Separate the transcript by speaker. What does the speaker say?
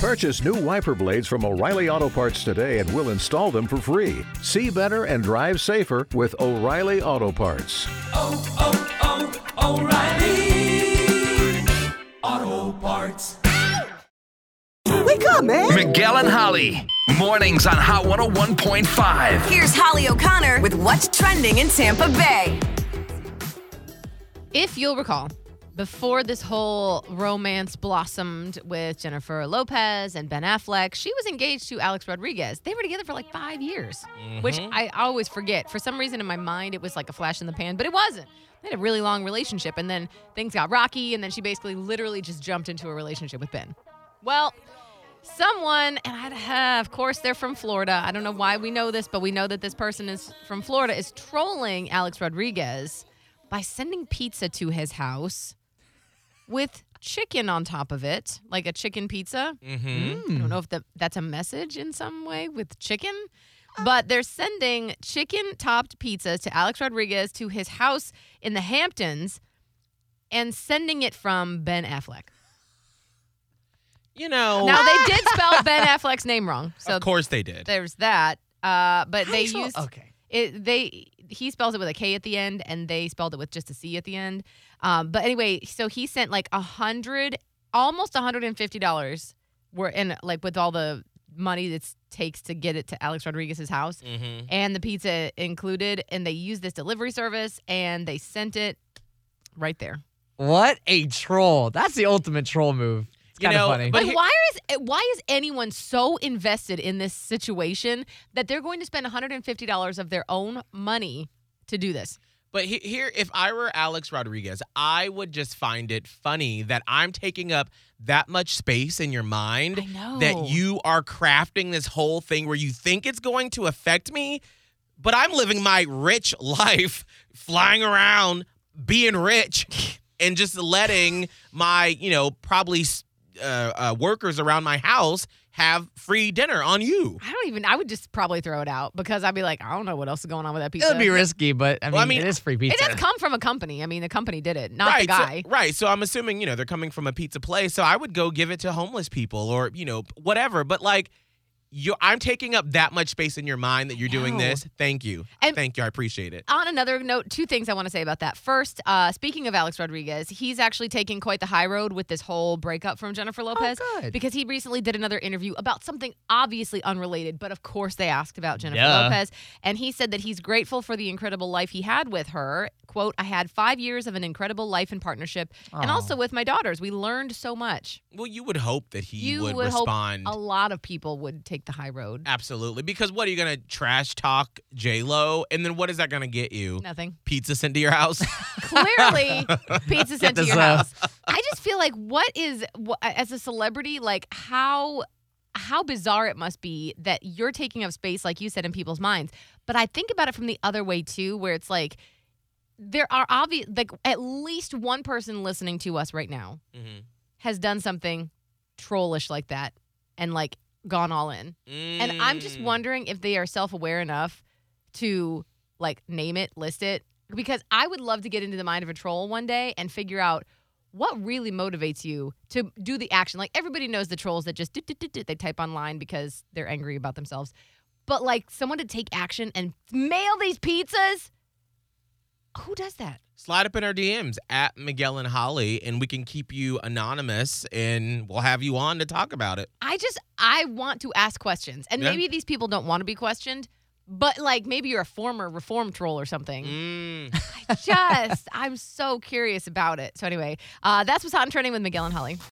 Speaker 1: Purchase new wiper blades from O'Reilly Auto Parts today and we'll install them for free. See better and drive safer with O'Reilly Auto Parts.
Speaker 2: oh, oh, oh O'Reilly Auto Parts.
Speaker 3: Wake up, man.
Speaker 4: Miguel and Holly. Mornings on Hot 101.5.
Speaker 5: Here's Holly O'Connor with what's trending in Tampa Bay.
Speaker 6: If you'll recall, before this whole romance blossomed with Jennifer Lopez and Ben Affleck, she was engaged to Alex Rodriguez. They were together for like five years, which mm-hmm. I always forget. For some reason in my mind, it was like a flash in the pan, but it wasn't. They had a really long relationship, and then things got rocky, and then she basically literally just jumped into a relationship with Ben. Well, someone, and I have, of course, they're from Florida. I don't know why we know this, but we know that this person is from Florida, is trolling Alex Rodriguez by sending pizza to his house with chicken on top of it, like a chicken pizza.
Speaker 7: Mm-hmm.
Speaker 6: I don't know if the, that's a message in some way with chicken, but they're sending chicken topped pizzas to Alex Rodriguez to his house in the Hamptons and sending it from Ben Affleck.
Speaker 7: You know,
Speaker 6: Now they did spell Ben Affleck's name wrong, so
Speaker 7: of course they did.
Speaker 6: there's that. Uh, but
Speaker 3: How
Speaker 6: they
Speaker 3: do
Speaker 6: used
Speaker 3: Okay.
Speaker 6: it. They he spells it with a K at the end, and they spelled it with just a C at the end. Um, but anyway, so he sent like a hundred, almost a hundred and fifty dollars. Were in like with all the money it takes to get it to Alex Rodriguez's house,
Speaker 7: mm-hmm.
Speaker 6: and the pizza included. And they used this delivery service, and they sent it right there.
Speaker 3: What a troll. That's the ultimate troll move. It's
Speaker 7: You
Speaker 3: kind of
Speaker 7: know,
Speaker 3: funny.
Speaker 7: but
Speaker 6: But
Speaker 7: he-
Speaker 6: why is eh, why is anyone so invested in this situation that they're going to spend $150 of their own money to do this?
Speaker 7: But he, here, if I were Alex Rodriguez, I would just find it funny that I'm taking up that much space in your mind
Speaker 6: I know.
Speaker 7: that you are crafting this whole thing where you think it's going to affect me, but I'm living my rich life, flying around, being rich, and just letting my, you know, probably uh, uh, workers around my house have free dinner on you.
Speaker 6: I don't even I would just probably throw it out because I'd be like, I don't know what else is going on with that pizza.
Speaker 3: it would be risky, but I mean,
Speaker 7: Well, I mean,
Speaker 3: it is free pizza.
Speaker 6: It does come from a company. I mean, the company did it, not
Speaker 7: right,
Speaker 6: the guy.
Speaker 7: So, right. So I'm assuming, you know, they're coming from a pizza place. So I would go give it to homeless people or, you know, whatever. But like, you I'm taking up that much space in your mind that you're doing this. Thank you.
Speaker 6: And-
Speaker 7: Thank you. I appreciate it.
Speaker 6: On another note, two things I want to say about that. First, uh, speaking of Alex Rodriguez, he's actually taking quite the high road with this whole breakup from Jennifer Lopez.
Speaker 3: good.
Speaker 6: Because he recently did another interview about something obviously unrelated, but of course they asked about Jennifer
Speaker 3: Duh.
Speaker 6: Lopez. And he said that he's grateful for the incredible life he had with her. Quote, I had five years of an incredible life and partnership. And also with my daughters. We learned so much.
Speaker 7: Well, you would hope that he
Speaker 6: you
Speaker 7: would,
Speaker 6: would
Speaker 7: respond.
Speaker 6: hope a lot of people would take the high road.
Speaker 7: Absolutely. Because what are you going to trash talk J Lo? And then what is that going to get you?
Speaker 6: Nothing.
Speaker 7: Pizza sent to your house?
Speaker 6: clearly pizza sent to your house. I just feel like what is as a celebrity like how how bizarre it must be that you're taking up space like you said in people's minds. But I think about it from the other way too where it's like there are obvious like at least one person listening to us right now
Speaker 7: Mhm.
Speaker 6: has done something trollish like that and like gone all in. And I'm just
Speaker 7: Mm.
Speaker 6: wondering if they are self-aware enough to like name it, list it because I would love to get into the mind of a troll one day and figure out what really motivates you to do the action. Like everybody knows the trolls that just do, do, do, do, they type online because they're angry about themselves. But like someone to take action and mail these pizzas? Who does that?
Speaker 7: Slide up in our DMs at Miguel and Holly, and we can keep you anonymous and we'll have you on to talk about it.
Speaker 6: I just I want to ask questions. And
Speaker 7: Yeah.
Speaker 6: maybe these people don't want to be questioned, but like maybe you're a former reform troll or something.
Speaker 7: Mm.
Speaker 6: just I'm so curious about it. So anyway, uh, that's what's hot and trending with Miguel and Holly.